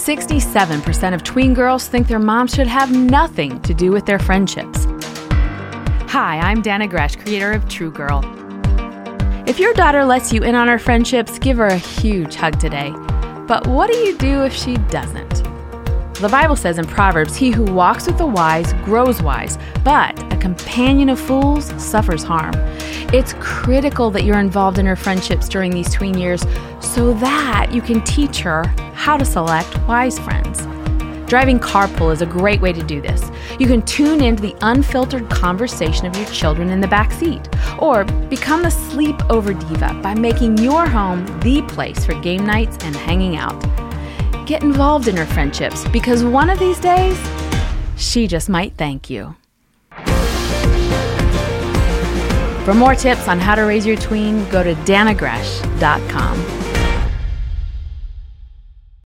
67% of tween girls think their moms should have nothing to do with their friendships. Hi, I'm Dannah Gresh, creator of True Girl. If your daughter lets you in on her friendships, give her a huge hug today. But what do you do if she doesn't? The Bible says in Proverbs, He who walks with the wise grows wise, but a companion of fools suffers harm. It's critical that you're involved in her friendships during these tween years so that you can teach her how to select wise friends. Driving carpool is a great way to do this. You can tune into the unfiltered conversation of your children in the back seat, or become the sleepover diva by making your home the place for game nights and hanging out. Get involved in her friendships because one of these days, she just might thank you. For more tips on how to raise your tween, go to dannahgresh.com.